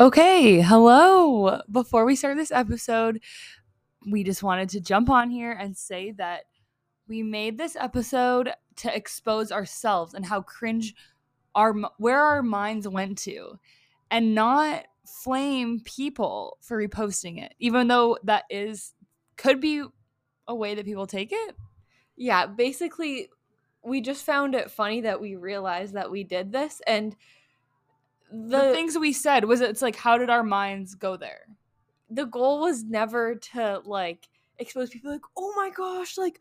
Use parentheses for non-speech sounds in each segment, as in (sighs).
Okay, hello. Before we start this episode, we just wanted to jump on here and say that we made this episode to expose ourselves and how cringe our where our minds went to and not flame people for reposting it even though that is could be a way that people take it. Yeah, basically we just found it funny that we realized that we did this and The, the, things we said was it's like how did our minds go there? the goal was never to like expose people like oh my gosh like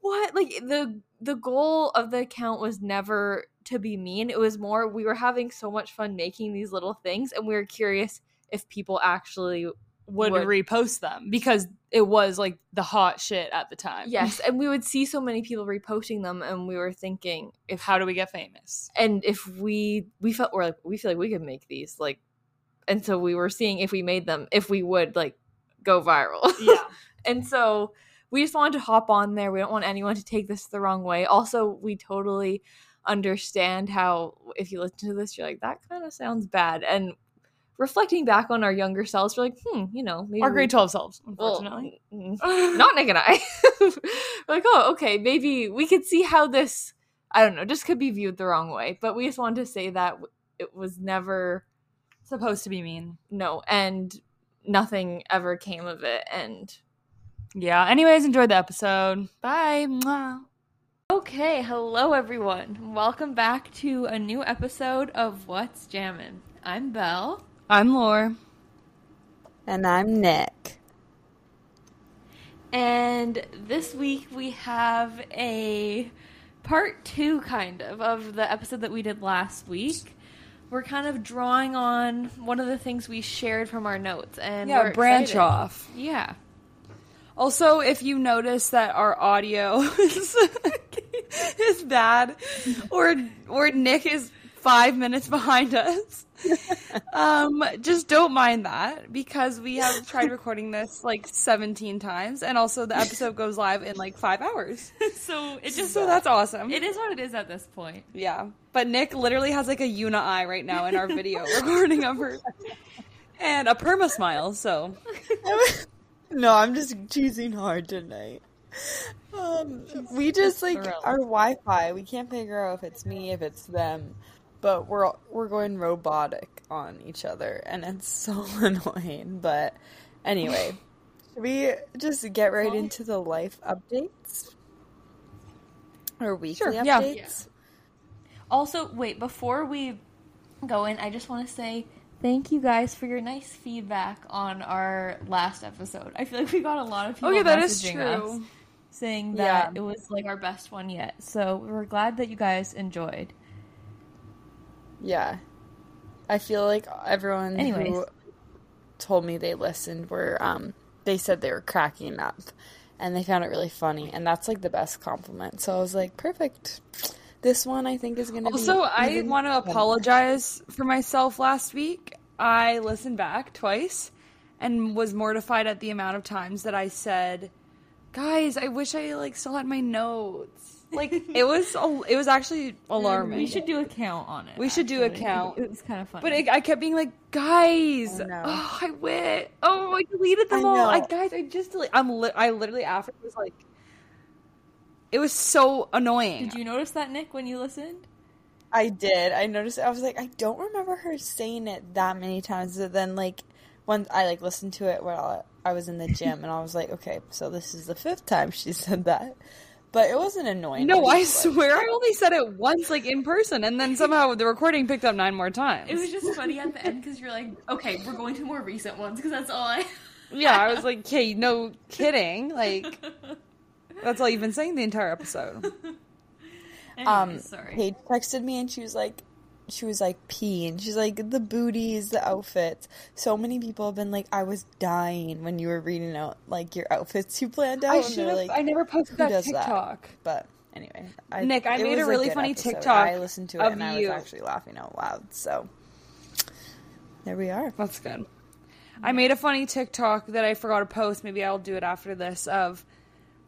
what like the the goal of the account was never to be mean it was more we were having so much fun making these little things and we were curious if people actually Would, Would. repost them because it was like the hot shit at the time. yes (laughs) and we would see so many people reposting them and we were thinking if how do we get famous? and if we we felt we're like we feel like we could make these like and so we were seeing if we made them if we would like go viral (laughs) Yeah. and so we just wanted to hop on there we don't want anyone to take this the wrong way also we totally understand how if you listen to this you're like that kind of sounds bad and reflecting back on our younger selves we're like hmm you know maybe Our grade 12 selves, unfortunately. mm, mm, not Nick and I. (laughs) We're like, oh, okay, maybe we could see how this, I don't know, just could be viewed the wrong way. But we just wanted to say that it was never, supposed to be mean. no, and nothing ever came of it. And Yeah. Anyways, enjoy the episode. Bye. Mwah. okay, hello everyone. Welcome back to a new episode of What's Jammin'. I'm Belle. I'm Lore. And I'm Nick. And this week we have a part two, kind of, of the episode that we did last week. We're kind of drawing on one of the things we shared from our notes, and Yeah, we're branch excited. off. Yeah, Also, if you notice that our audio (laughs) is, is bad, or or Nick is five minutes behind us, (laughs) um, just don't mind that because we have tried recording this like seventeen times, and also the episode goes live in like five hours. (laughs) so it just So that's awesome. it is what it is at this point. Yeah, but Nick literally has like a una eye right now in our video (laughs) recording of her, and a perma smile. So no, I'm just choosing hard tonight. Um, we just like thrilled. our Wi-Fi. We can't figure out if it's me, if it's them, but we're we're going robotic on each other, and it's (laughs) so annoying. But anyway, (laughs) should we just get right into the life updates or weekly Sure, yeah. updates? Also, wait, before we go in, I just want to say thank you guys for your nice feedback on our last episode. I feel like we got a lot of people oh yeah, that is messaging true. us saying that Yeah. it was like our best one yet. So we're glad that you guys enjoyed. Yeah. I feel like everyone Anyways. who told me they listened were um they said they were cracking up and they found it really funny and that's like the best compliment. So I was like, perfect. This one I think is going to be Also, I want to apologize for myself last week. I listened back twice and was mortified at the amount of times that I said, "Guys, I wish I like still had my notes." Like (laughs) it was al- it was actually alarming. We should do a count on it. We should do a actually. count. It was kind of funny. But it, I kept being like, "Guys, I know. oh, I wit. Oh, I deleted them I all. I, guys, I just delete. I'm li- I literally after was like, it was so annoying. Did you notice that, Nick, when you listened? I did. I noticed I was like, I don't remember her saying it that many times. But then like once I like listened to it while I was in the gym and I was like, okay, so this is the fifth time she said that. But it wasn't annoying. No, I swear I only said it once, like in person, and then somehow the recording picked up nine more times. It was just funny at the end because you're like, okay, we're going to more recent ones because that's all I. (laughs) yeah, I was (laughs) like, "Okay, no kidding." Like that's all you've been saying the entire episode. (laughs) um Anyways, sorry. Paige texted me and she was like she was like peeing. She's like the booties, the outfits. So many people have been like, I was dying when you were reading out like your outfits you planned out. I should have. like, I never posted that does that? TikTok. But anyway, I, Nick, I made a really good funny episode. TikTok I listened to it of and I was actually laughing out loud. So there we are. That's good. I made a funny TikTok that I forgot to post. Maybe I'll do it after this. Of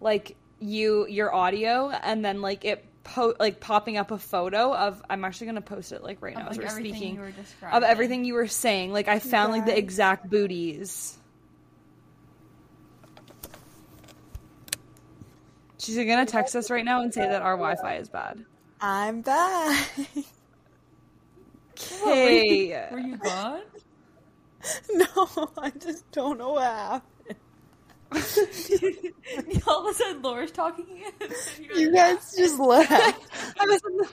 like you, your audio, and then like it po- like popping up a photo of. I'm actually gonna post it like right now Of, as we're everything speaking you were of everything you were saying. Like I found like the exact booties. She's gonna text us right now and say that our Wi-Fi is bad. I'm back. (laughs) Okay. Were you gone? (laughs) no, I just don't know what happened. All of a sudden, Laura's talking again. (laughs) You guys just left. (laughs) I was in the,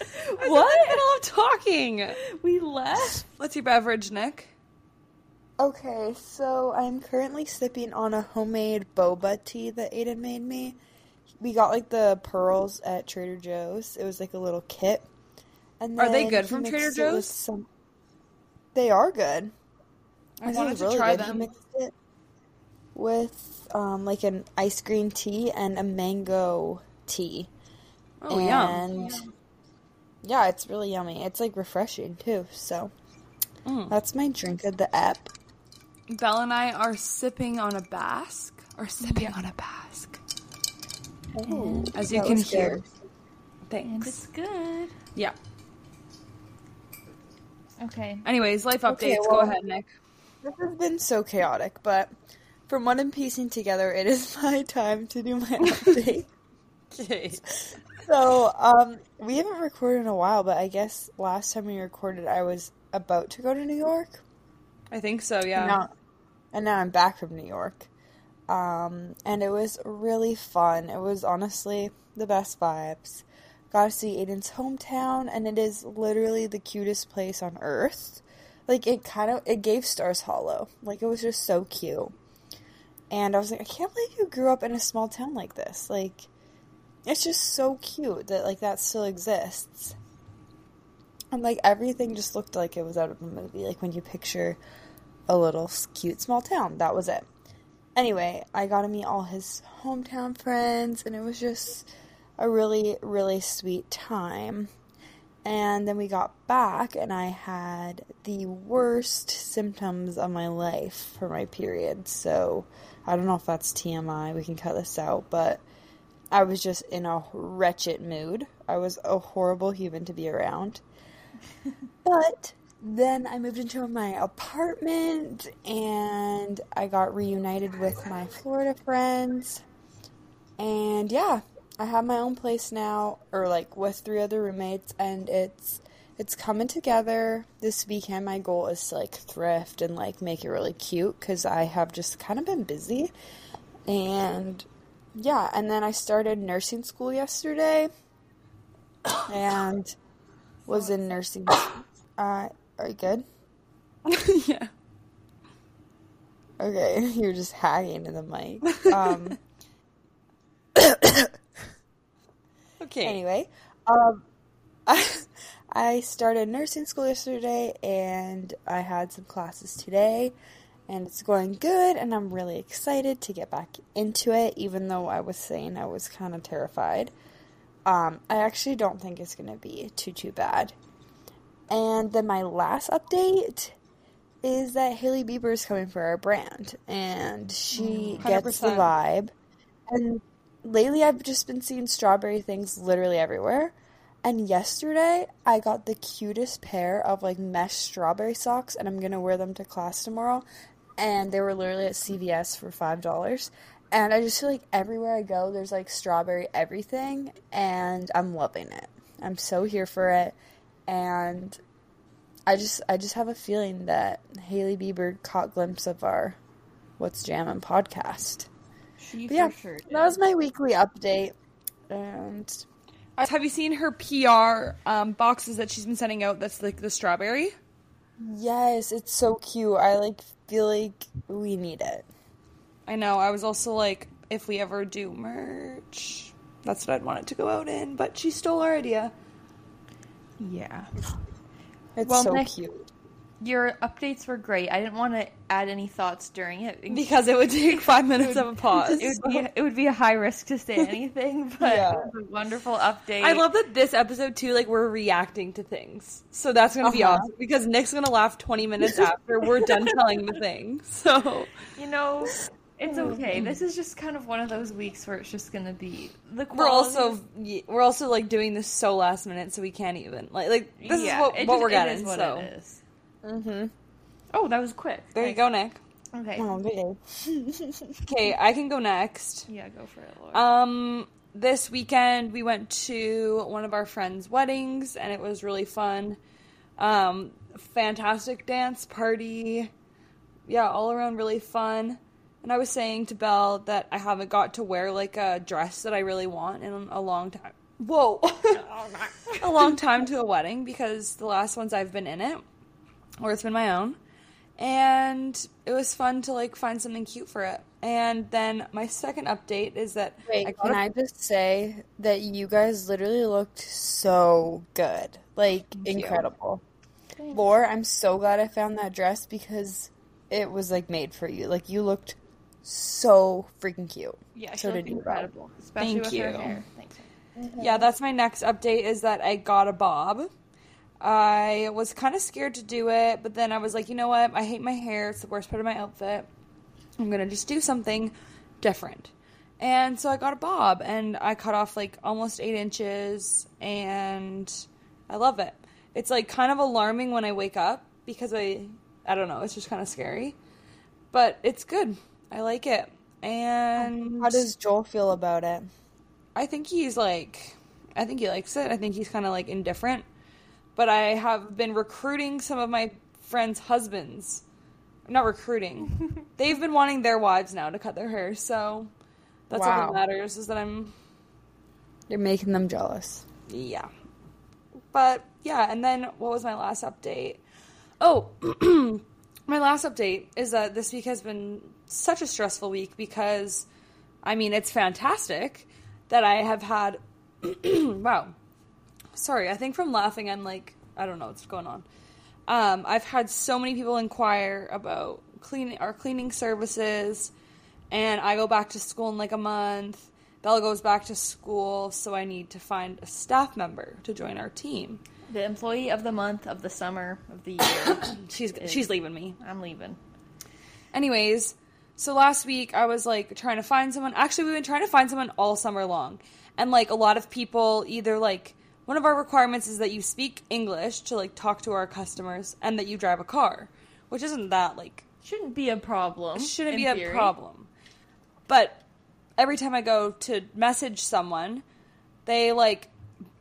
I was What? in the talking. We left. What's your beverage, Nick? Okay, so I'm currently sipping on a homemade boba tea that Aiden made me. We got like the pearls at Trader Joe's. It was like a little kit. And Are they good from Trader Joe's? Some... They are good. I This wanted is to really try good. He them. Mixed it with um, like an ice green tea and a mango tea. Oh, yum. and yeah, it's really yummy. It's like refreshing too. So Mm. that's my drink of the app. Belle and I are sipping on a Basque. Or sipping on a Basque. Oh, As you can hear. good. And Thanks. it's good. Yeah. Okay. Anyways, life Okay, updates. Go ahead, Nick. This has been so chaotic, but from what I'm piecing together, it is (laughs) my time to do my update. (laughs) Okay. so, um, we haven't recorded in a while, but I guess last time we recorded, I was about to go to New York. I think so, yeah. And now, and now I'm back from New York. Um, and it was really fun. It was honestly the best vibes. Got to see Aiden's hometown, and it is literally the cutest place on earth. Like it kind of it gave Stars Hollow. Like it was just so cute. And I was like, I can't believe you grew up in a small town like this. Like it's just so cute that like that still exists. And like everything just looked like it was out of a movie. Like when you picture a little cute small town. That was it. Anyway, I got to meet all his hometown friends, and it was just a really, really sweet time. And then we got back, and I had the worst symptoms of my life for my period. So I don't know if that's TMI. We can cut this out, but I was just in a wretched mood. I was a horrible human to be around. (laughs) But then I moved into my apartment and I got reunited with my Florida friends. And yeah, I have my own place now or like with three other roommates and it's it's coming together this weekend. My goal is to like thrift and like make it really cute cuz I have just kind of been busy. And yeah, and then I started nursing school yesterday and was in nursing uh are you good? (laughs) yeah. Okay, (laughs) you're just hacking in the mic. Um, (laughs) Okay. anyway, um, (laughs) I started nursing school yesterday, and I had some classes today, and it's going good, and I'm really excited to get back into it. Even though I was saying I was kind of terrified, um, I actually don't think it's gonna be too too bad. And then my last update is that Hailey Bieber is coming for our brand, and she gets the vibe. And lately, I've just been seeing strawberry things literally everywhere. And yesterday, I got the cutest pair of like mesh strawberry socks, and I'm gonna wear them to class tomorrow. And they were literally at CVS for five dollars. And I just feel like everywhere I go, there's like strawberry everything, and I'm loving it. I'm so here for it, and I just I just have a feeling that Hailey Bieber caught glimpse of our What's Jammin' podcast. She But yeah, for sure. that was my weekly update, and Have you seen her PR um, boxes that she's been sending out that's like the strawberry? yes, it's so cute. I like feel like we need it. I know. I was also like, if we ever do merch, that's what I'd want it to go out in. But she stole our idea. Yeah. It's Well, so Nick- cute. Your updates were great. I didn't want to add any thoughts during it. (laughs) Because it would take five minutes of a pause. it would be it would be a high risk to say anything, (laughs) but Yeah. it was a wonderful update. I love that this episode too, like we're reacting to things. So that's gonna be Uh-huh. awesome because Nick's gonna laugh twenty minutes after we're done (laughs) telling the thing. So you know, It's okay. This is just kind of one of those weeks where it's just gonna be the. We're also we're also like doing this so last minute, so we can't even like like this Yeah, is what, what just- we're getting. is what so. Mm-hmm. Oh, that was quick. there you go, Nick. Okay. Oh, okay. (laughs) (laughs) Okay, I can go next. Yeah, go for it, Laura. Um, this weekend we went to one of our friends' weddings, and it was really fun. Um, fantastic dance party. Yeah, all around really fun. And I was saying to Belle that I haven't got to wear like a dress that I really want in a long time. Whoa, (laughs) a long time to a wedding because the last ones I've been in it, or it's been my own, and it was fun to like find something cute for it. And then my second update is that Wait, I can a- I just say that you guys literally looked so good, like you. incredible. Lore, I'm so glad I found that dress because it was like made for you. Like you looked so freaking cute. yeah, she so looked did you, incredible, especially Thank with you. her hair. Thanks. Yeah, that's my next update is that I got a bob. I was kind of scared to do it, but then I was like, you know what? I hate my hair. It's the worst part of my outfit. I'm going to just do something different. And so I got a bob and I cut off like almost eight inches and I love it. It's like kind of alarming when I wake up because I, I don't know, it's just kind of scary. But it's good. I like it. And How does Joel feel about it? I think he's like, I think he likes it. I think he's kind of like indifferent. But I have been recruiting some of my friends' husbands. Not recruiting. (laughs) They've been wanting their wives now to cut their hair. So that's all that matters is that I'm, You're making them jealous. yeah. But yeah, and then what was my last update? Oh, (clears throat) my last update is that this week has been such a stressful week because, I mean, it's fantastic that I have had. (clears throat) wow. Sorry, I think from laughing, I'm like, I don't know what's going on. Um, I've had so many people inquire about cleaning our cleaning services, and I go back to school in like a month. Bella goes back to school, so I need to find a staff member to join our team. The employee of the month, of the summer, of the year. (coughs) She's she's leaving me. I'm leaving. Anyways, so last week I was like trying to find someone. Actually, we've been trying to find someone all summer long. And like a lot of people either like one of our requirements is that you speak English to like talk to our customers and that you drive a car, which isn't that like Shouldn't be a problem. shouldn't be a problem. But every time I go to message someone, they like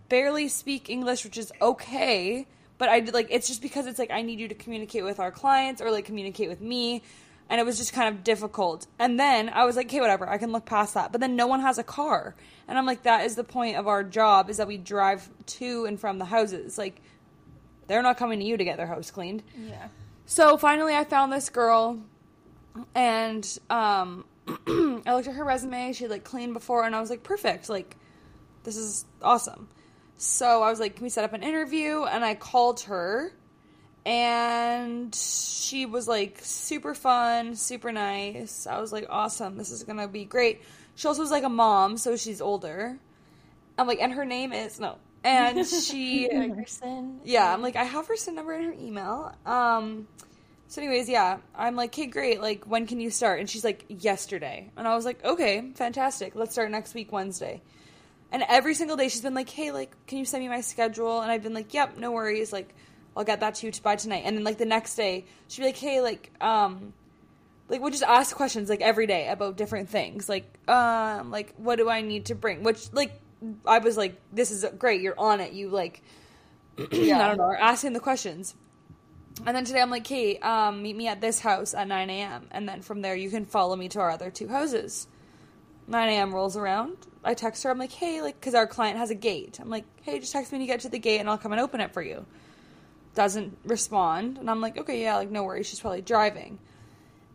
barely speak English, which is okay. But I like it's just because it's like I need you to communicate with our clients or like communicate with me, and it was just kind of difficult. And then I was like, okay, whatever, I can look past that. But then no one has a car, and I'm like, that is the point of our job is that we drive to and from the houses. Like they're not coming to you to get their house cleaned. Yeah. So finally, I found this girl, and um, (clears throat) I looked at her resume. She had like cleaned before, and I was like, perfect. Like, this is awesome. So I was like, can we set up an interview? And I called her, and she was like super fun, super nice. I was like, awesome. This is gonna be great. She also was like a mom, so she's older. I'm like, and her name is no, and (laughs) she yeah, I'm like, I have her SIN number and her email. Um, so, anyways, yeah, I'm like, okay, great. Like, when can you start? And she's like, yesterday. And I was like, okay, fantastic. Let's start next week, Wednesday. And every single day, she's been like, hey, like, can you send me my schedule? And I've been like, yep, no worries. Like, I'll get that to you by tonight. And then, like, the next day, she'd be like, hey, like, um, like we'll just ask questions like every day about different things like um like what do i need to bring which like i was like this is great you're on it you like (clears throat) I don't know, are asking the questions. And then today I'm like, Kate, um, meet me at this house at 9 a.m. And then from there you can follow me to our other two houses. 9 a.m. rolls around. I text her. I'm like, hey, like, because our client has a gate. I'm like, hey, just text me when you get to the gate and I'll come and open it for you. Doesn't respond. And I'm like, okay, yeah, like, no worries. She's probably driving.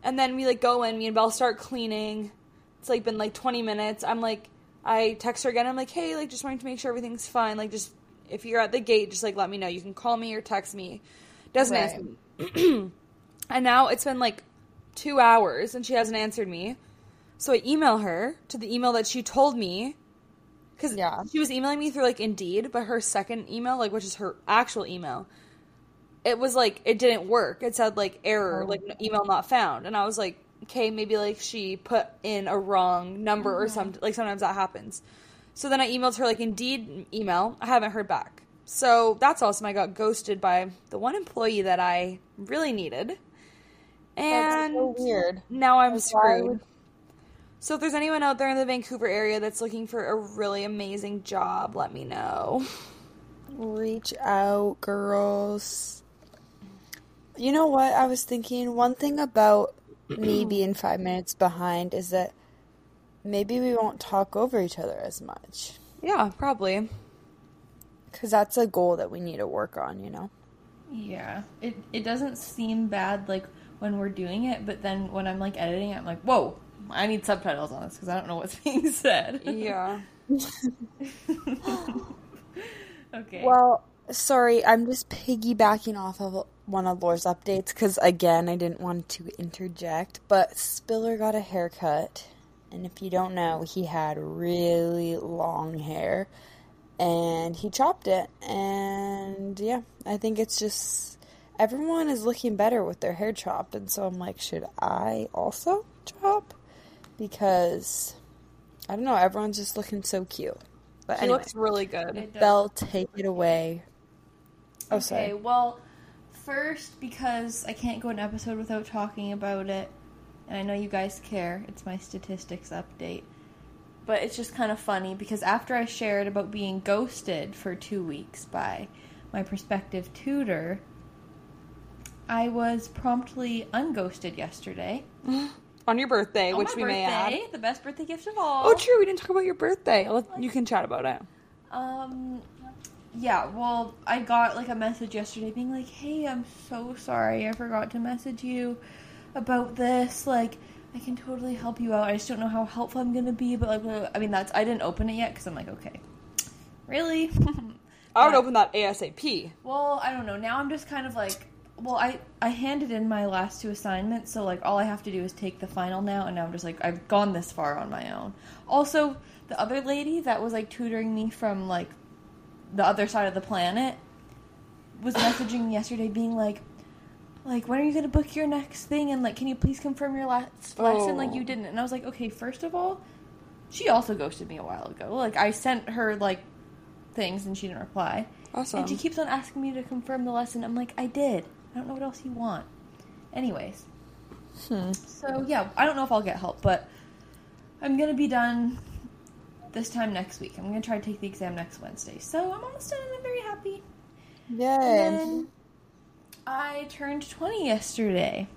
And then we, like, go in. Me and Belle start cleaning. It's, like, been, like, 20 minutes. I'm like, I text her again. I'm like, hey, like, just wanting to make sure everything's fine. Like, just, if you're at the gate, just, like, let me know. You can call me or text me. Doesn't Right. answer me. (clears throat) and now it's been, like, two hours and she hasn't answered me. So I email her to the email that she told me because Yeah. she was emailing me through like Indeed, but her second email, like which is her actual email, it was like it didn't work. It said like error, Oh. like email not found, and I was like, okay, maybe like she put in a wrong number or oh. something. Like sometimes that happens. So then I emailed her like Indeed email. I haven't heard back. So that's awesome. I got ghosted by the one employee that I really needed. That's And so weird. now I'm why screwed. would- So if there's anyone out there in the Vancouver area that's looking for a really amazing job, let me know. Reach out, girls. You know what? I was thinking one thing about me (clears throat) being five minutes behind is that maybe we won't talk over each other as much. Yeah, probably. Because that's a goal that we need to work on, you know? Yeah. It it doesn't seem bad like when we're doing it, but then when I'm like editing it, I'm like, whoa, I need subtitles on this because I don't know what's (laughs) being said. Yeah. (laughs) (laughs) okay. Well, sorry, I'm just piggybacking off of one of Lore's updates because, again, I didn't want to interject, but Spiller got a haircut. And if you don't know, he had really long hair and he chopped it. And yeah, I think it's just everyone is looking better with their hair chopped. And so I'm like, should I also chop? Because I don't know, everyone's just looking so cute. But He anyway. looks really good. It does. Belle, take it away. Oh, Okay, sorry. well, first, because I can't go an episode without talking about it, and I know you guys care, it's my statistics update. But it's just kind of funny because after I shared about being ghosted for two weeks by my prospective tutor, I was promptly unghosted yesterday. (laughs) On your birthday, On which we may add. the best birthday gift of all. Oh, true. We didn't talk about your birthday. You can chat about it. Um, yeah, well, I got like a message yesterday being like, hey, I'm so sorry. I forgot to message you about this. Like, I can totally help you out. I just don't know how helpful I'm going to be. But, like. I mean, that's, I didn't open it yet because I'm like, okay, really? (laughs) I would open that ASAP. well, I don't know. Now I'm just kind of like, well, I I handed in my last two assignments, so like all I have to do is take the final now, and now I'm just like I've gone this far on my own. Also, the other lady that was like tutoring me from like the other side of the planet was messaging yesterday, being like, like when are you gonna book your next thing, and like can you please confirm your last lesson? Like you Oh. didn't, and I was like, okay, first of all, she also ghosted me a while ago. Like I sent her like things, and she didn't reply. Awesome. And she keeps on asking me to confirm the lesson. I'm like, I did. I don't know what else you want. Anyways. Hmm. So, yeah, I don't know if I'll get help, but I'm going to be done this time next week. I'm going to try to take the exam next Wednesday. So, I'm almost done and I'm very happy. Yay. I turned 20 yesterday,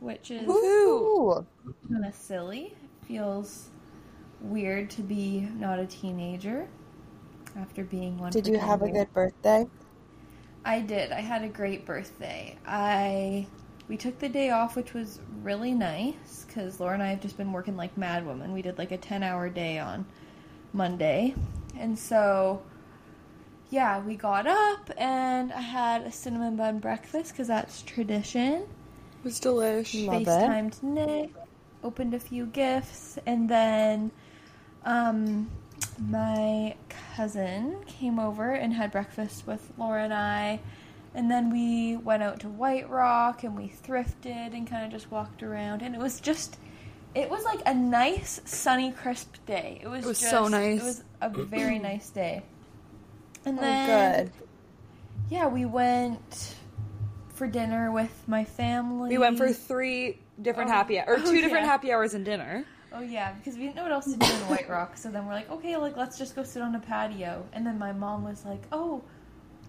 which is kind of silly. It feels weird to be not a teenager after being one. Did you 10 have a good birthday? I did. I had a great birthday. I we took the day off, which was really nice because Laura and I have just been working like mad women. We did like a ten-hour day on Monday, and so yeah, we got up and I had a cinnamon bun breakfast because that's tradition. It was delish. Love it. FaceTimed Nick, opened a few gifts, and then um, my cousin came over and had breakfast with Laura and I. And then we went out to White Rock and we thrifted and kind of just walked around. And it was just, it was like a nice, sunny, crisp day. It was, It was just, so nice. It was a very nice day. And Oh, then, good. yeah, we went for dinner with my family. We went for three different Oh. happy or (laughs) Oh, two different yeah. happy hours and dinner. Oh yeah, because we didn't know what else to do in White Rock. So then we're like, okay, like let's just go sit on a patio. And then my mom was like, oh,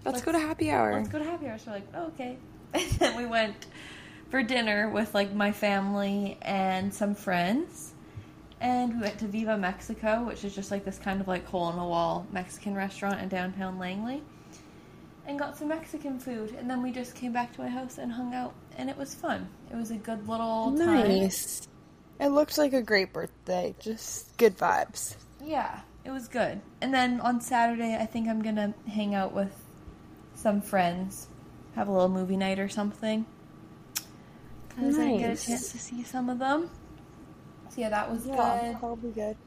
Let's, Let's- go to happy hour. let's go to happy hour. So we're like, oh, okay. (laughs) And then we went for dinner with like my family and some friends. And we went to Viva Mexico, which is just like this kind of like hole in the wall Mexican restaurant in downtown Langley. And got some Mexican food. And then we just came back to my house and hung out. And it was fun. It was a good little time. Nice. It looked like a great birthday. Just good vibes. Yeah, it was good. And then on Saturday, I think I'm gonna hang out with some friends, have a little movie night or something. Because I didn't get a chance to see some of them. So yeah, that was Yeah, good. probably good.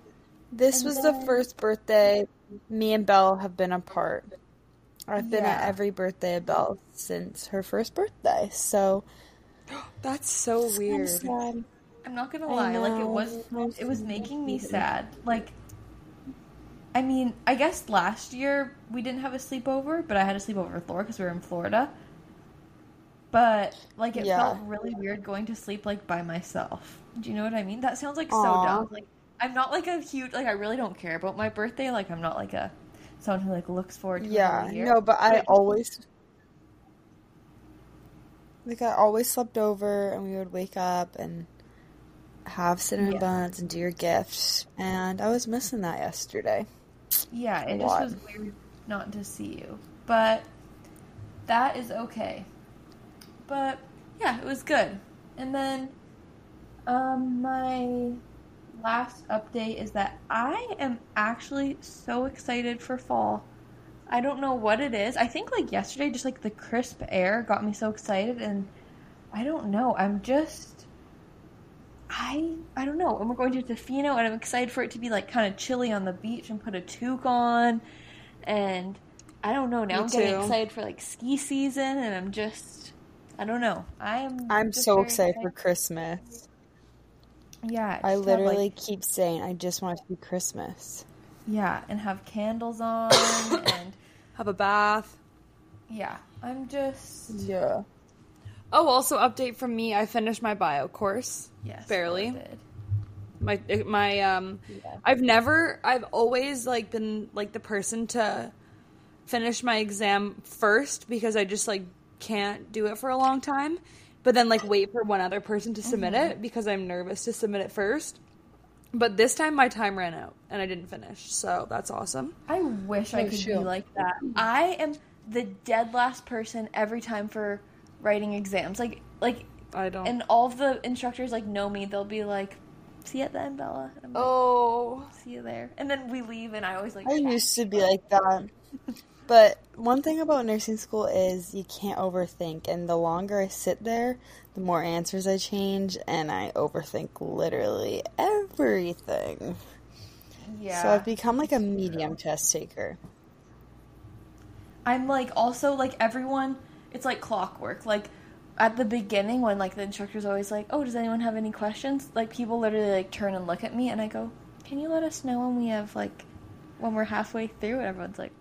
This And was the first birthday me and Belle have been apart. I've been at every birthday of Belle since her first birthday, so (gasps) That's so I'm weird. sad. I'm not gonna I lie, like it was it was making me sad. Like I mean, I guess last year we didn't have a sleepover, but I had a sleepover with Laura because we were in Florida. But like it Yeah. felt really weird going to sleep like by myself. Do you know what I mean? That sounds like so dumb. Like I'm not like a huge like I really don't care about my birthday. Like I'm not like a someone who like looks forward to it Yeah, no, but I But it- always like I always slept over, and we would wake up and have cinnamon Yeah. buns and do your gifts, and I was missing that yesterday. Yeah, it just was weird not to see you. But that is okay. But yeah, it was good. And then um my last update is that I am actually so excited for fall. I don't know what it is. I think like yesterday just like the crisp air got me so excited and I don't know. I'm just I I don't know. And we're going to Tofino, and I'm excited for it to be like kind of chilly on the beach and put a toque on. And I don't know. Now Me I'm getting too. excited for like ski season, and I'm just I don't know. I am. I'm so very excited for Christmas. Yeah, I literally like- keep saying I just want it to be Christmas. yeah, and have candles on, (coughs) and Have a bath. yeah, I'm just Yeah. Oh, also update from me. I finished my bio course. yes, Barely. Did. My my um Yeah. I've never I've always like been like the person to finish my exam first because I just like can't do it for a long time. But then like wait for one other person to submit mm-hmm. it because I'm nervous to submit it first. But this time my time ran out and I didn't finish. So that's awesome. I wish I Oh, could be like that. I am the dead last person every time for writing exams. Like like I don't and all of the instructors like know me. They'll be like, "See you at the end, Bella." I'm like, Oh, "See you there." And then we leave, and I always like. I used to be like that. (laughs) But one thing about nursing school is you can't overthink, and the longer I sit there, the more answers I change, and I overthink literally everything. yeah. So I've become like a medium test taker. I'm like also like everyone. It's like clockwork. Like at the beginning, when like the instructor's always like, "Oh, does anyone have any questions?" Like people literally like turn and look at me, and I go, "Can you let us know when we have like when we're halfway through?" And everyone's like,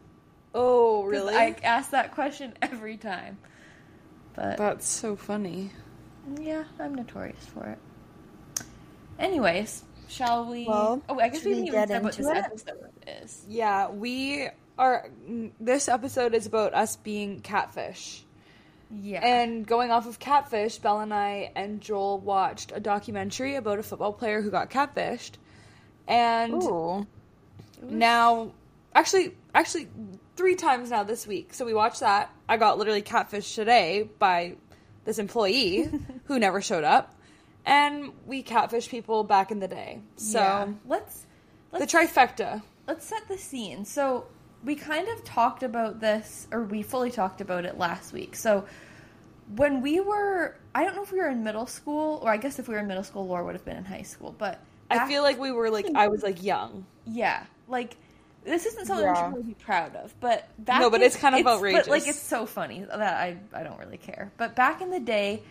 oh, (laughs) really? I ask that question every time. But That's so funny. yeah, I'm notorious for it. Anyways, shall we? Well, oh, I guess we didn't even get say what this it? episode is. Yeah, we are. This episode is about us being catfish. Yeah. And going off of Catfish, Belle and I and Joel watched a documentary about a football player who got catfished. And Ooh. now, actually, actually, three times now this week. So we watched that. I got literally catfished today by this employee (laughs) who never showed up. And we catfish people back in the day. So Yeah. let's the let's trifecta. let's set the scene. So we kind of talked about this, or we fully talked about it last week. So when we were, I don't know if we were in middle school, or I guess if we were in middle school, Laura would have been in high school. But I feel like we were like, I was like young. yeah, like this isn't something we Yeah. should really be proud of. But back No, but in- it's kind of outrageous. But like it's so funny that I I don't really care. But back in the day,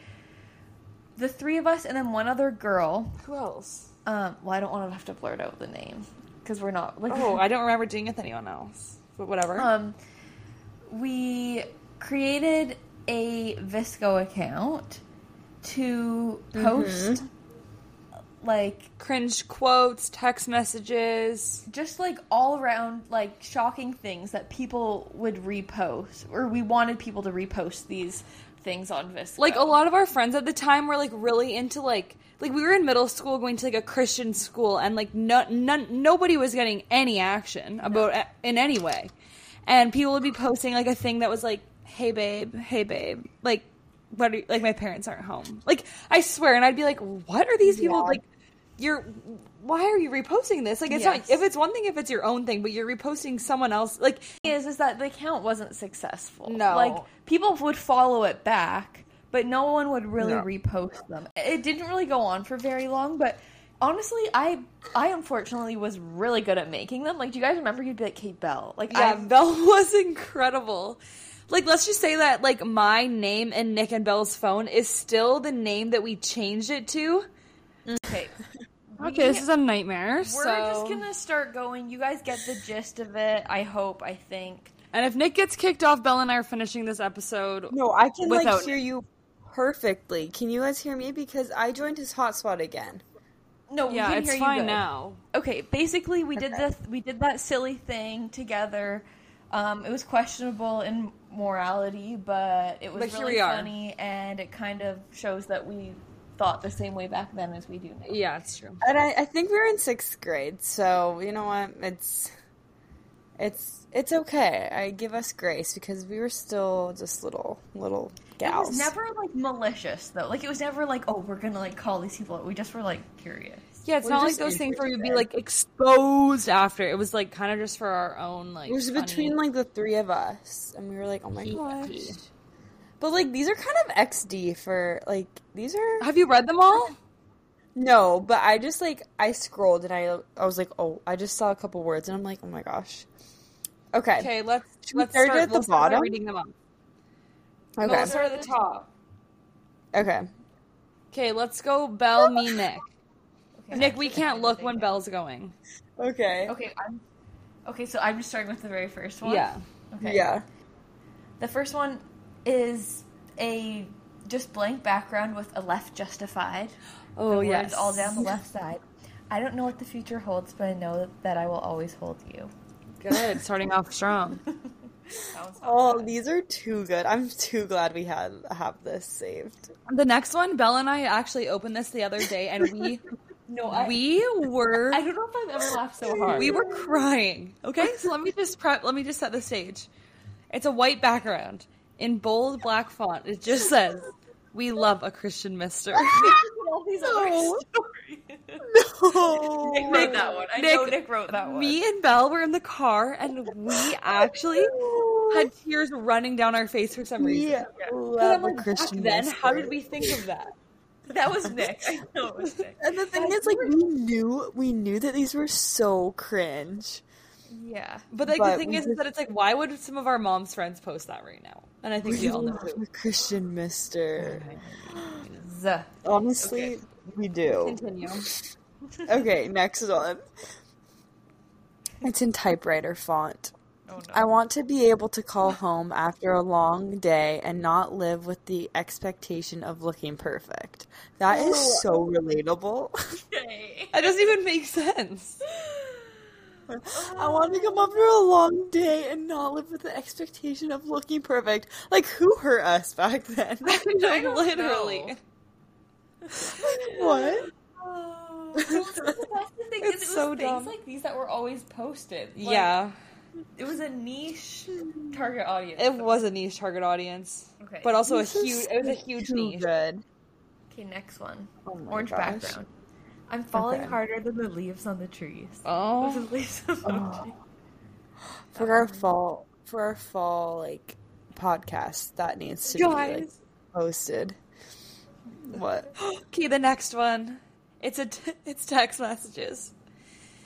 the three of us and then one other girl. Who else? Um, well, I don't want to have to blurt out the name because we're not like Oh, I (laughs) don't remember doing it with anyone else. But whatever. Um, we created a VSCO account to post like Cringe quotes, text messages. just like all around like shocking things that people would repost or we wanted people to repost these things on VSCO. Like a lot of our friends at the time were like really into like like we were in middle school going to like a Christian school and like no, none, nobody was getting any action about in any way. And people would be posting like a thing that was like, "Hey babe, hey babe." Like what are you, like my parents aren't home. Like I swear and I'd be like, "What are these people Yeah. like you're why are you reposting this? Like it's Yes. not if it's one thing if it's your own thing, but you're reposting someone else like is is that the account wasn't successful. No. Like people would follow it back, but no one would really No. repost them. It didn't really go on for very long, but honestly, I I unfortunately was really good at making them. Like, do you guys remember you'd be like Kate Bell? Like Yeah, I Belle (laughs) was incredible. Like, let's just say that like my name and Nick and Belle's phone is still the name that we changed it to mm, Okay. (laughs) Okay, this is a nightmare. We're so... just gonna start going. You guys get the gist of it. I hope. I think. And if Nick gets kicked off, Belle and I are finishing this episode. No, I can like hear you perfectly. Can you guys hear me? Because I joined his hotspot again. No, we yeah, can it's hear you fine good. now. Okay, basically we did Okay. this. We did that silly thing together. Um, it was questionable in morality, but it was But really funny, and it kind of shows that we thought the same way back then as we do now. Yeah, it's true. And I, I think we were in sixth grade, so you know what? It's it's it's okay. I give us grace because we were still just little little gals. It was never like malicious though. Like it was never like, oh, we're gonna like call these people. We just were like curious. Yeah, it's We're not like those things where you'd be like exposed after. It was like kind of just for our own like. it was funny- between like the three of us, and we were like, "Oh my Yeah. gosh!" But like these are kind of XD for like these are Have you read them all? no, but I just like I scrolled and I I was like, "Oh, I just saw a couple words," and I'm like, "Oh my gosh." Okay. Okay, let's Should we let's start start at the we'll start bottom? reading them up. Okay. Let's start at the top. Okay. Okay, let's go. Bell (laughs) me, Nick. Okay, Nick, we can't look when Bell's going. Okay. Okay, I'm. Okay, so I'm just starting with the very first one. Yeah. Okay. Yeah. The first one is a just blank background with a left justified. (gasps) Oh the words yes. all down the (laughs) left side. I don't know what the future holds, but I know that I will always hold you. Good. Starting off strong. (laughs) Sounds Oh, these are too good. I'm too glad we had have this saved. The next one, Belle and I actually opened this the other day, and we (laughs) no, I, we were I don't know if I've ever laughed so hard. we were crying. Okay, so let me just prep. Let me just set the stage. It's a white background in bold black font. It just says, "We love a Christian Mister." (laughs) (laughs) all these No. stories. No. Nick wrote that one. I Nick- know Nick wrote that one. Me and Belle were in the car, and we actually had tears running down our face for some reason. Yeah. Love I'm a like, back Christian then, how did we think of that? that was Nick. I know it was Nick. And the thing is, like, we knew we knew that these were so cringe. Yeah. But like But the thing is just- that it's like, why would some of our mom's friends post that right now? And I think we all know. love a Christian Mister. Z. Honestly, we do. Continue. (laughs) Okay, next one. It's in typewriter font. Oh no. I want to be able to call home after a long day and not live with the expectation of looking perfect. That is so relatable. (laughs) Okay. That doesn't even make sense. (laughs) I want to come after a long day and not live with the expectation of looking perfect. Like, who hurt us back (laughs) then? (laughs) Literally. (laughs) what? Oh, that's the thing It's it was so things dumb. like these that were always posted. Like, yeah, it was a niche hmm. target audience. it was a niche target audience, Okay. but also a This is huge. It was a huge niche. Good. okay, next one. Oh Orange gosh. background. I'm falling Okay. harder than the leaves on the trees. (laughs) Oh, is leaves emoji. Oh. For our fall, for our fall like podcast, that needs to be like posted. What? (gasps) Okay, the next one. It's a t- (laughs) it's text messages.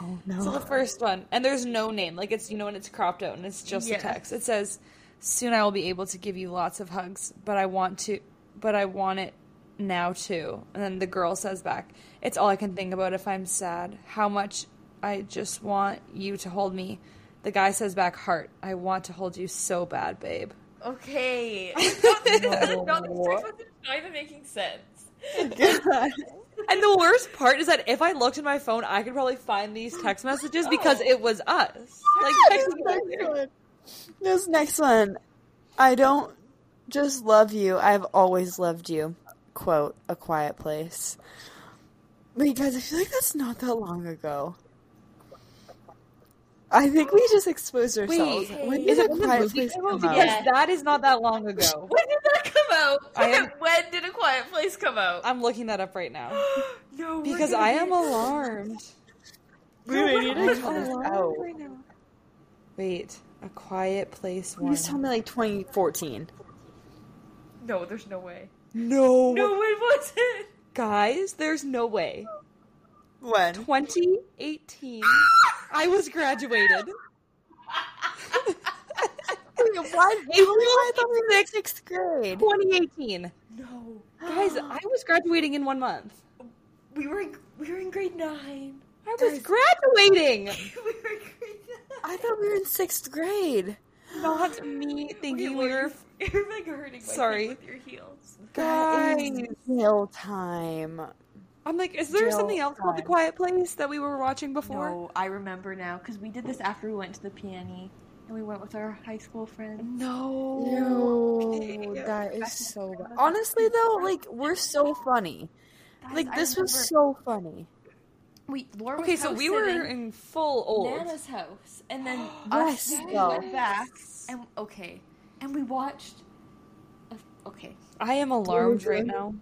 Oh no! So the first one, and there's no name. Like it's you know when it's cropped out and it's just Yeah. a text. It says, "Soon I will be able to give you lots of hugs, but I want to, but I want it now too." And then the girl says back, "It's all I can think about if I'm sad. How much I just want you to hold me." The guy says back, "Heart, I want to hold you so bad, babe." Okay. (laughs) Not this not this text message not even making sense. God. (laughs) And the worst part is that if I looked in my phone, I could probably find these text messages (gasps) because it was us. Like this next one. This next one. I don't just love you. I've always loved you. Quote, a quiet place. Wait, guys, I feel like that's not that long ago. I think we just exposed ourselves. Wait, when is did it a when the quiet place come out? Yeah. that is not that long ago. (laughs) When did that come out? I am- (laughs) when did A Quiet Place come out? I'm looking that up right now (gasps) no, because I am (laughs) alarmed. Wait, wait, we need to I'm this out. right now. Wait, a quiet place You one. just told me like 2014. No, there's no way. No, No, when was it? guys, there's no way. When? 2018, I was graduated. (laughs) Why? I thought we were in sixth grade. 2018, No. guys, I was graduating in one month. We were in, we were in grade nine. I was graduating. (laughs) we were in grade nine. I thought we were in sixth grade. Not me thinking we were. You're like hurting my Sorry. with your heels. That is Guys. jail time. I'm like, is there Jill, something else called The Quiet Place that we were watching before? No, I remember now because we did this after we went to the PNE and we went with our high school friends. No. No, that is so bad. Honestly, though, like we're so funny. Guys, Like this was so funny. we Laura Okay, so we were in full old. Nana's house, and then (gasps) Yes, us we went back and okay, and we watched. A- Okay, I am alarmed right now.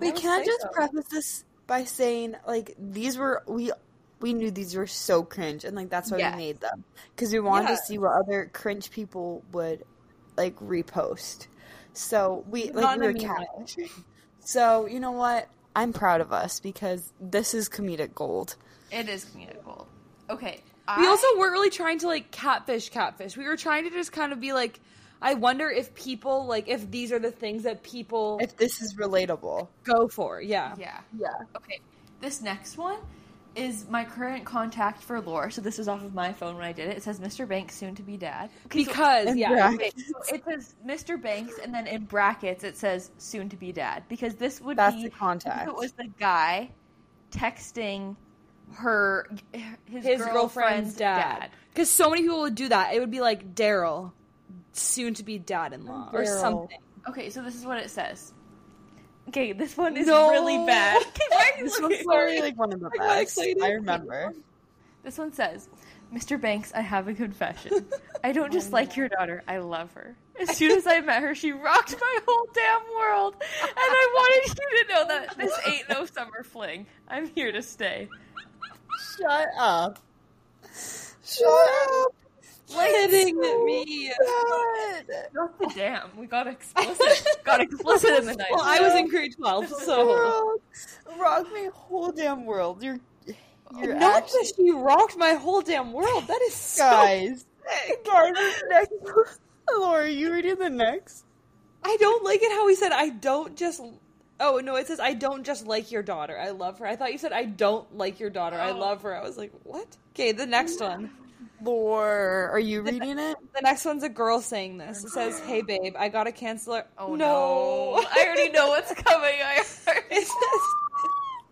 Wait, can I just so. preface this by saying like these were we we knew these were so cringe and like that's why Yes. we made them because we wanted Yeah. to see what other cringe people would like repost. So we like Not we were a mean way. catfishing. So you know what? I'm proud of us because this is comedic gold. it is comedic gold. Okay, We I- also weren't really trying to like catfish, catfish. We were trying to just kind of be like, I wonder if people like if these are the things that people If this is relatable, go for. Yeah. yeah. yeah. Okay, this next one is my current contact for lore. So this is off of my phone when I did it. It says Mr. Banks, soon to be dad. Okay, so- Because And yeah, Okay, so it says Mr. Banks, and then in brackets it says soon to be dad because this would That's be the if contact. it was the guy texting her his, his girlfriend's, girlfriend's dad. dad. Because so many people would do that. It would be like Daryl, soon to be dad-in-law, or something. Okay, so this is what it says. Okay, this one is No. really bad. (laughs) Okay, why are you This looking one's for probably it? like one of the (laughs) I got best. I remember. This one says, Mr. Banks, I have a confession. (laughs) I don't just oh like your daughter, I love her. As soon as I met her, she rocked my whole damn world. And I wanted you to know that this ain't no summer fling. I'm here to stay. Shut up. Shut up. Kidding me. God. Not the damn. We got (laughs) explicit. got explicit in the night. Well, I was in grade twelve, so Rock, rock my whole damn world. You're, you're not actually, that she rocked my whole damn world. That is so guys. sick. Guys, next. (laughs) Laura, you ready the next? I don't like it how he said I don't just. Oh no! It says I don't just like your daughter. I love her. I thought you said I don't like your daughter. I oh. love her. I was like, what? Okay, the next one. Laura, are you reading it? The next one's a girl saying this. It says, "Hey babe, I gotta cancel our." Oh no. (laughs) I already know what's coming. I already says,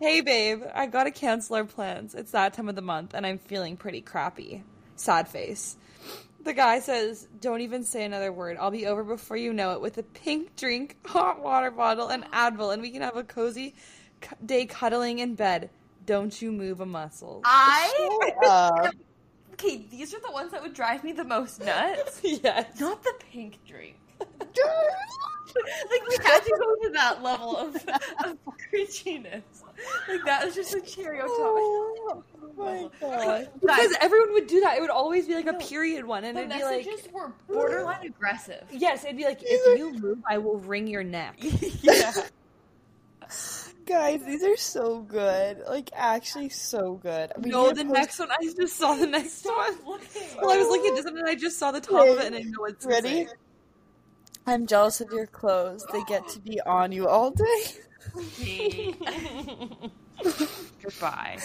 "Hey babe, I gotta cancel our plans. It's that time of the month, and I'm feeling pretty crappy. Sad face." The guy says, "Don't even say another word. I'll be over before you know it with a pink drink, hot water bottle, and Advil, and we can have a cozy day cuddling in bed. Don't you move a muscle." I. Okay, these are the ones that would drive me the most nuts. (laughs) yes. Not the pink drink. (laughs) like we had to go to that level of, of cringiness. Like that was just a cherry on top. oh my god. Because everyone would do that. It would always be like a period one, and The it'd be like, messages were borderline aggressive. yes, it'd be like, if (laughs) you move, I will wring your neck. yeah. Guys, these are so good. Like, actually, so good. We no, the post- next one. I just saw the next one. looking. Well, I was looking at this one and I just saw the top of it, and I know it's Ready? I'm jealous of your clothes. They get to be on you all day. (laughs) Goodbye.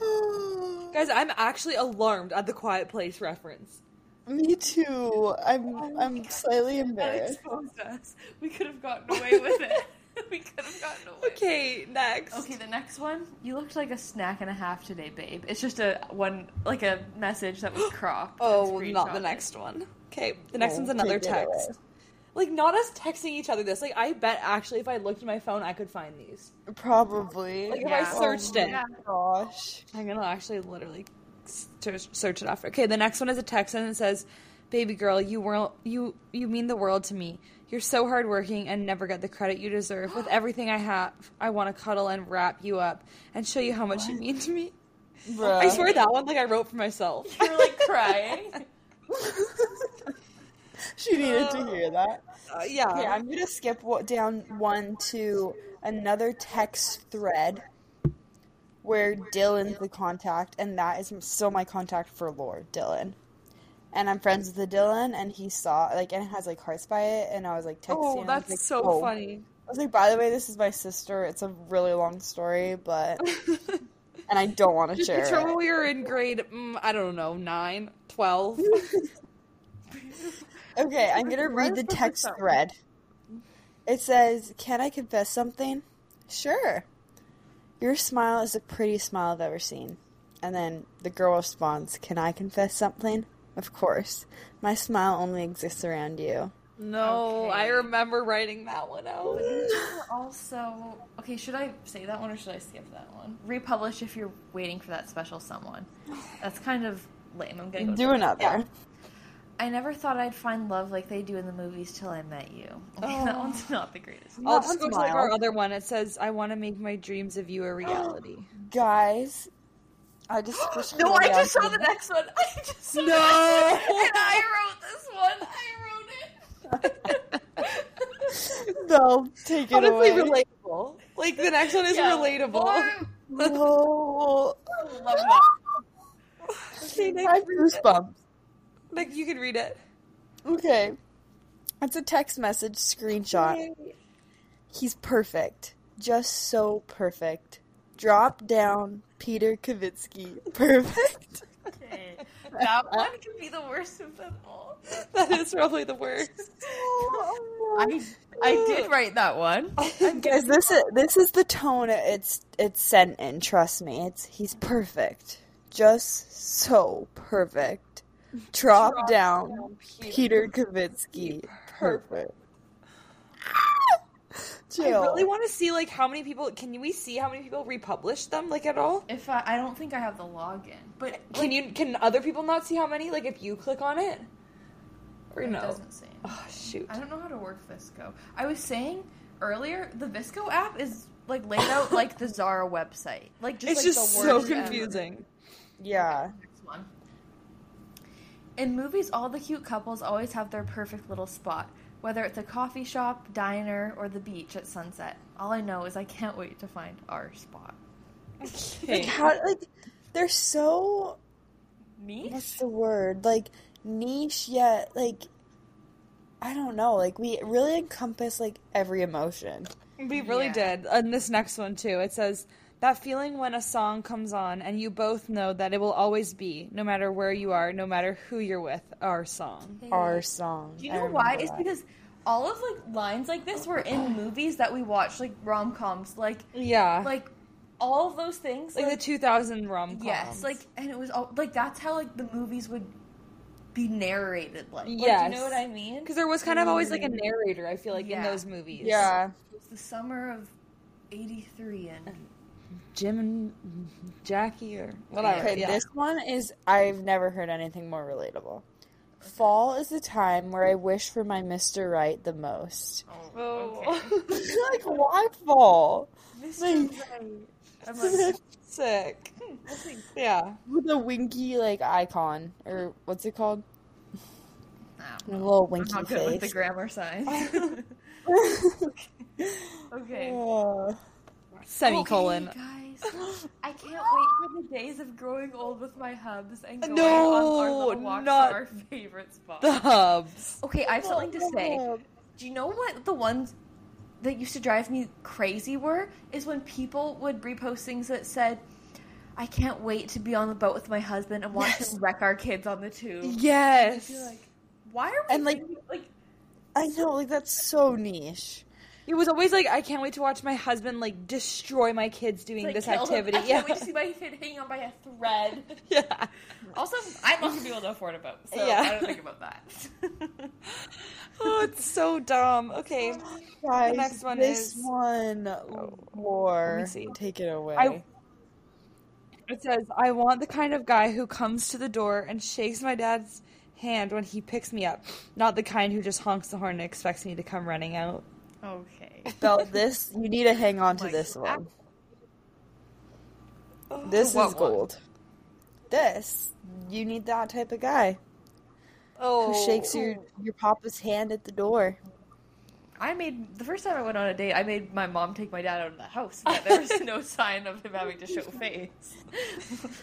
(sighs) Guys, I'm actually alarmed at the Quiet Place reference. Me too. I'm oh I'm slightly That embarrassed. exposed us. We could have gotten away with it. (laughs) we could have gotten away. Okay, next. Okay, the next one. You looked like a snack and a half today, babe. It's just a one, like a message that was (gasps) cropped. Oh, not the next one. Okay, the next Oh, one's another text. Like, not us texting each other this. Like, I bet actually if I looked at my phone, I could find these. Probably. Like, if I searched it. Oh, yeah. Gosh. I'm gonna actually literally search, search it after. Okay, the next one is a text and it says, "Baby girl, you world, you you mean the world to me. You're so hardworking and never get the credit you deserve. With everything I have, I want to cuddle and wrap you up and show you how much you mean to me." Bruh. I swear that one like I wrote for myself. (laughs) You're like crying. (laughs) she needed to hear that. Uh, yeah. Okay, I'm gonna skip down one to another text thread where Dylan's the contact, and that is still my contact for Lord Dylan. And I'm friends with the Dylan, and he saw like and it has like hearts by it, and I was like texting. Oh, and I was that's like, so "Oh." funny. I was like, by the way, this is my sister. It's a really long story, but (laughs) and I don't want to share picture it. when we were in grade, mm, I don't know, nine, twelve. (laughs) Okay, I'm gonna read the the fuck is text that? thread. It says, "Can I confess something?" Sure. Your smile is the prettiest smile I've ever seen. And then the girl responds, "Can I confess something?" Of course. My smile only exists around you. No, I remember writing that one out. also, okay, should I say that one or should I skip that one? Republish if you're waiting for that special someone. That's kind of lame. I'm gonna go Do another. Yeah. I never thought I'd find love like they do in the movies till I met you. (laughs) Okay, that Oh. one's not the greatest. I'll just go to like our other one. It says, "I want to make my dreams of you a reality." (gasps) Guys, I just just No, I just saw the next one. (laughs) I just saw No. the next one. And I wrote this one. I wrote it. (laughs) No, take it Honestly, away. relatable. Like the next one is Yeah, relatable. or- No. (laughs) Love that. Okay, I Nick, have goosebumps. Nick, you can read it. Okay. It's a text message screenshot. He's perfect. Just so perfect. Drop down, Peter Kavinsky. (laughs) Perfect. Okay. That one could be the worst of them all. (laughs) That is probably the worst. I I did write that one. (laughs) Guys, this is this is the tone it's it's sent in. Trust me, it's he's perfect. Just so perfect. Drop, down, Peter Kavinsky. Perfect. I really want to see like how many people. Can we see how many people republished them? Like at all? If I, I don't think I have the login, but Can you? Can other people not see how many? Like if you click on it, or It no? doesn't say. Oh shoot! I don't know how to work VSCO. I was saying earlier, the VSCO app is like laid out (laughs) like the Zara website. Like just It's like just the so worst ever. confusing. yeah. Next one. In movies, all the cute couples always have their perfect little spot, whether it's a coffee shop, diner, or the beach at sunset. All I know is I can't wait to find our spot. Like how like they're so Me? what's the word? Like niche yet like I don't know, like we really encompass like every emotion. We really Yeah. did. And this next one too. It says that feeling when a song comes on and you both know that it will always be, no matter where you are, no matter who you're with, our song. Our song. Do you know why? remember It's because all of like lines like this were in movies that we watched, like rom coms, like Yeah. like all of those things. like, the 2000 rom coms. yes, like and it was all like that's how like the movies would be narrated. Like, like, Yes. you know what I mean? because there was kind of always like a narrator. I feel like in those movies. Yeah. It was the summer of '83, and Jim and Jackie or whatever. Okay, yeah. this one is I've never heard anything more relatable. Fall is the time where I wish for my Mr. Right the most. oh, Oh. okay. (laughs) like why fall? Mr. Right. I'm like, (laughs) Sick. Yeah. With a winky like icon or what's it called? I A don't know. little I'm winky not good with the grammar signs. (laughs) okay. Uh, Semicolon. Okay, guys, I can't wait for the days of growing old with my hubs and going No, on our little walks not- to our favorite spot. The hubs. Okay, I have something to say. Do you know what the ones that used to drive me crazy were? Is when people would repost things that said, "I can't wait to be on the boat with my husband and watch Yes. him wreck our kids on the tube." Yes. You're like, why are we And, like- like I know, like that's so niche. It was always like, I can't wait to watch my husband like destroy my kids doing like, this kill them. activity. I Yeah. can't wait to (laughs) see my kid hanging on by a thread. (laughs) yeah. Also, I'm not gonna be able to afford a boat, so Yeah. I don't think about that. (laughs) oh, it's so dumb. Okay. Guys, next one this is- one oh, Let war. me see. Take it away. I- It says, I want the kind of guy who comes to the door and shakes my dad's hand when he picks me up, not the kind who just honks the horn and expects me to come running out. Okay. (laughs) Belt this. You need to hang on to Like, this one. Oh, This What is one? gold. This. You need that type of guy Oh. who shakes your your papa's hand at the door. I made the first time I went on a date. I made my mom take my dad out of the house. But there was no (laughs) sign of him having to show (laughs) face.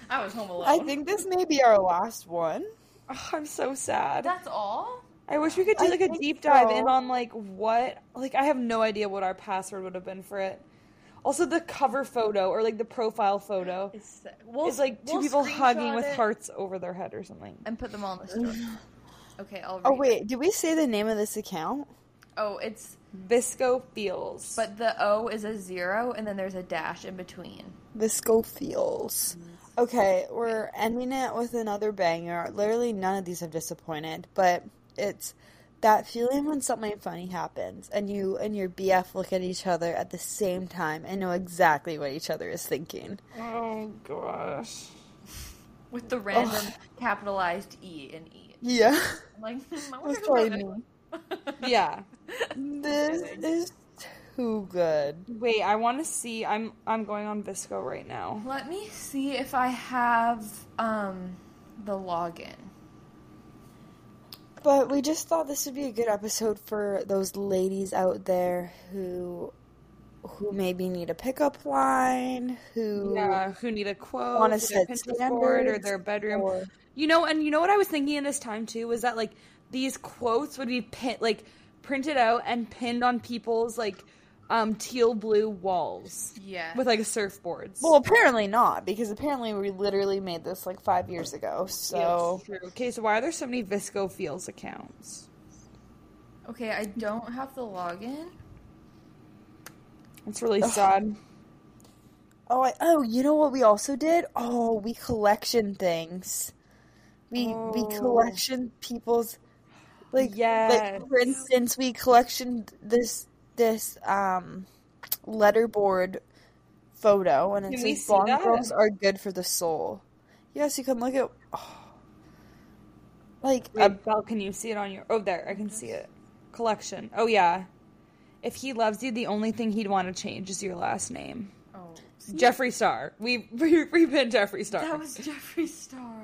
I was home alone. I think this may be our last one. Oh, I'm so sad. that's all. I wish we could do like a deep dive in on like what like I have no idea what our password would have been for it. Also the cover photo or like the profile photo It's, we'll, is like 2 we'll people hugging with it hearts over their head or something. and put them all in the story. (sighs) Okay, I'll oh, read. Oh it. wait, did we say the name of this account? Oh, it's VSCO feels. but the O is a zero and then there's a dash in between. VSCO feels. Okay, we're ending it with another banger. Literally, none of these have disappointed, but it's that feeling when something funny happens and you and your BF look at each other at the same time and know exactly what each other is thinking. oh gosh. With the random capitalized E in E. Yeah, I'm like, hmm, I wonder that's who probably that me. Yeah. (laughs) This is too good. Wait, I want to see. I'm I'm going on VSCO right now. Let me see if I have um the login. But we just thought this would be a good episode for those ladies out there who who maybe need a pickup line, who Yeah, who need a quote want to set board or their bedroom. or- You know, and you know what I was thinking in this time too was that like these quotes would be pin- like printed out and pinned on people's like um teal blue walls Yeah. with like surfboards. Well, apparently not, because apparently we literally made this like five years ago. So it's true. Okay, so why are there so many VSCO Feels accounts? okay, I don't have the login. It's really sad. oh, I, oh, you know what we also did? Oh, we collection things. We we Oh. collection people's like yeah. like for instance, we collectioned this this um letterboard photo, and it Can we says see that? girls are good for the soul. Yes, you can look at. Oh, like Wait, a Belle, can you see it on your? Oh, there, I can see it. Collection. Oh yeah. If he loves you, the only thing he'd want to change is your last name. Oh. Jeffree Star. We (laughs) we repinned Jeffree Star. That was Jeffree Star.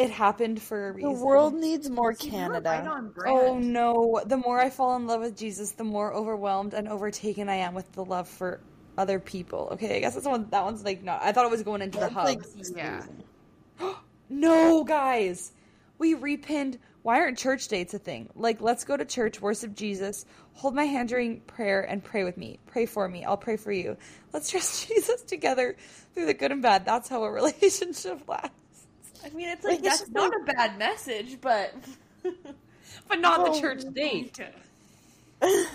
It happened for a reason. the world needs more See, Canada. right. Oh no! The more I fall in love with Jesus, the more overwhelmed and overtaken I am with the love for other people. Okay, I guess that's one. That one's like not. I thought it was going into the That's, hub. like, Yeah. (gasps) No, guys, we repinned. Why aren't church dates a thing? Like, let's go to church, worship Jesus, hold my hand during prayer, and pray with me. Pray for me. I'll pray for you. Let's (laughs) trust Jesus together through the good and bad. That's how a (laughs) relationship lasts. I mean, it's Like, like that's not like- a bad message, but (laughs) But not Oh, the church date. (laughs)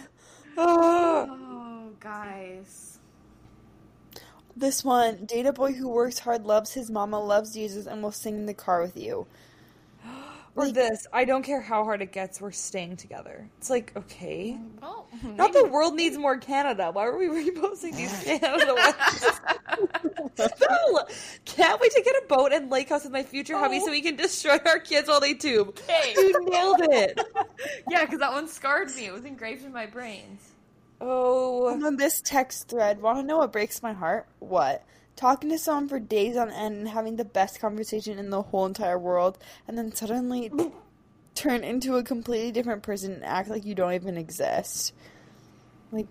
Oh, guys. This one, date a boy who works hard, loves his mama, loves Jesus, and will sing in the car with you. (gasps) Or Like- this, I don't care how hard it gets, we're staying together. It's like, okay. Well, Not the world needs more Canada. Why are we (laughs) reposting these Canada ones? no! Can't wait to get a boat and lake house with my future hubby so oh. we can destroy our kids while they tube. Hey. You nailed it! (laughs) yeah, because that one scarred me. It was engraved in my brains. Oh. And on this text thread, want to know what breaks my heart? What? Talking to someone for days on end and having the best conversation in the whole entire world, and then suddenly (laughs) turn into a completely different person and act like you don't even exist. Like,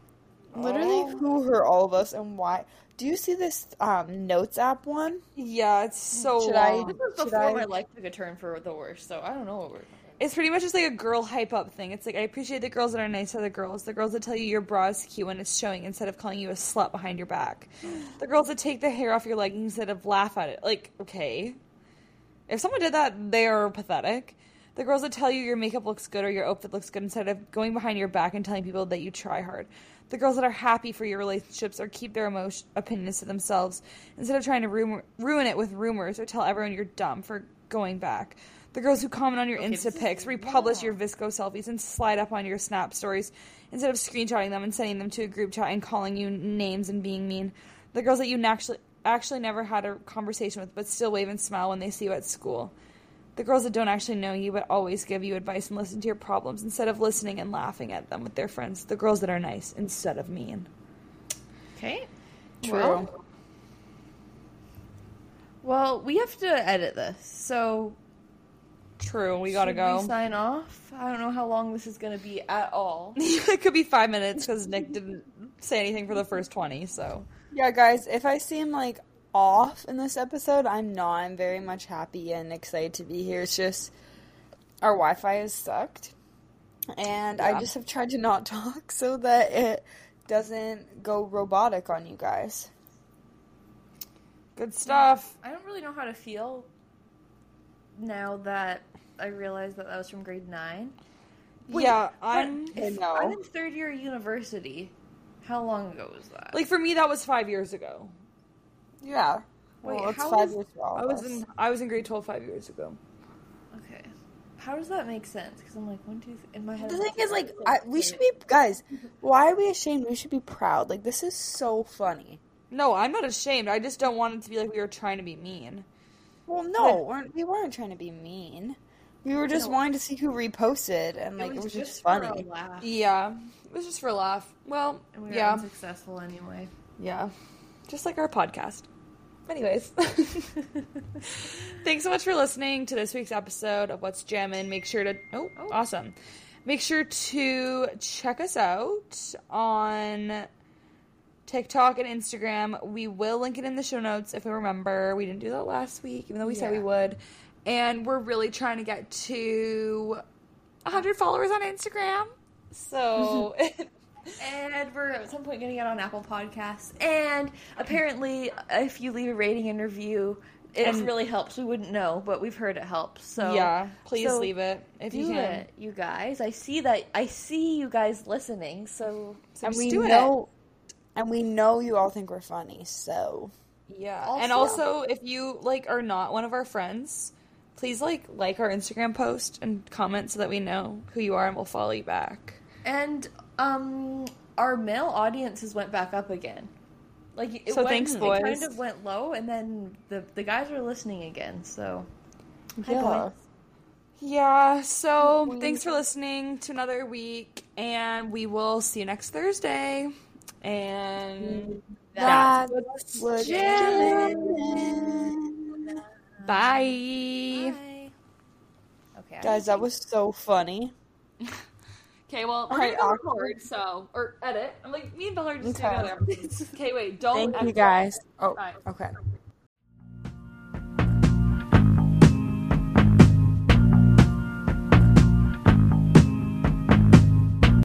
literally, Oh. who hurt all of us and why? Do you see this um, Notes app one? Yeah, it's so Should I- long. This was Should before I- my life took a turn for the worse, so I don't know what we're It's pretty much just like a girl hype up thing. It's like I appreciate the girls that are nice to other girls. The girls that tell you your bra is cute when it's showing instead of calling you a slut behind your back. The girls that take the hair off your leggings instead of laugh at it. Like, okay. If someone did that, they are pathetic. The girls that tell you your makeup looks good or your outfit looks good instead of going behind your back and telling people that you try hard. The girls that are happy for your relationships or keep their emotion, opinions to themselves instead of trying to rumor, ruin it with rumors or tell everyone you're dumb for going back. The girls who comment on your Okay, Insta pics, republish long. your VSCO selfies, and slide up on your Snap stories instead of screenshotting them and sending them to a group chat and calling you names and being mean. The girls that you actually actually never had a conversation with, but still wave and smile when they see you at school. The girls that don't actually know you, but always give you advice and listen to your problems instead of listening and laughing at them with their friends. The girls that are nice instead of mean. Okay. True. Well, well, we have to edit this, so True, we gotta go. We sign off. I don't know how long this is going to be at all. (laughs) it could be five minutes because Nick didn't say anything for the first 20, so. Yeah, guys, if I seem like off in this episode, I'm not. I'm very much happy and excited to be here. It's just our Wi-Fi is sucked, and I just have tried to not (laughs) talk so that it doesn't go robotic on you guys. Good stuff. I don't really know how to feel now that I realized that that was from grade nine. Wait, yeah, I'm. I'm in third year university. How long ago was that? like for me that was five years ago. Yeah. Wait, well, it's how five is- years for all I was us. in I was in grade twelve five years ago. okay. How does that make sense? Because I'm like one, two, in my head. The I'm thing is, like, I, we should be guys. Why are we ashamed? We should be proud. Like, this is so funny. No, I'm not ashamed. I just don't want it to be like we were trying to be mean. Well, no, we're, we weren't trying to be mean. We were just No. wanting to see who reposted, and like it was, just, for a funny. laugh. Yeah, it was just for a laugh. Well, And we were yeah, unsuccessful anyway. yeah, just like our podcast. Anyways, (laughs) thanks so much for listening to this week's episode of What's Jammin'. Make sure to oh, Oh. awesome. Make sure to check us out on TikTok and Instagram. We will link it in the show notes if we remember. We didn't do that last week, even though we said we would. And we're really trying to get to 100 followers on Instagram. So, (laughs) (laughs) And we're at some point going to get on Apple Podcasts. And apparently, if you leave a rating and review, it And- really helps. We wouldn't know, but we've heard it helps. So yeah, please so leave it if do you can. it, you guys. I see that. I see you guys listening. So So and we do it. know, and we know you all think we're funny. So Yeah. Also- and also, if you like are not one of our friends, please like like our Instagram post and comment so that we know who you are and we'll follow you back. and um, our male audiences went back up again. Like it So went, thanks, It kind of went low, and then the the guys are listening again. So yeah. Yeah. So thanks for listening to another week, and we will see you next Thursday. And That that's was Jammin'. Bye. Bye. Okay, I guys, that was so funny. (laughs) Okay, well, we're Alright, gonna awkward. record, so or edit. I'm like, me and Bella are just Okay. together. Okay, wait, don't. Thank you guys. Oh, Bye. okay.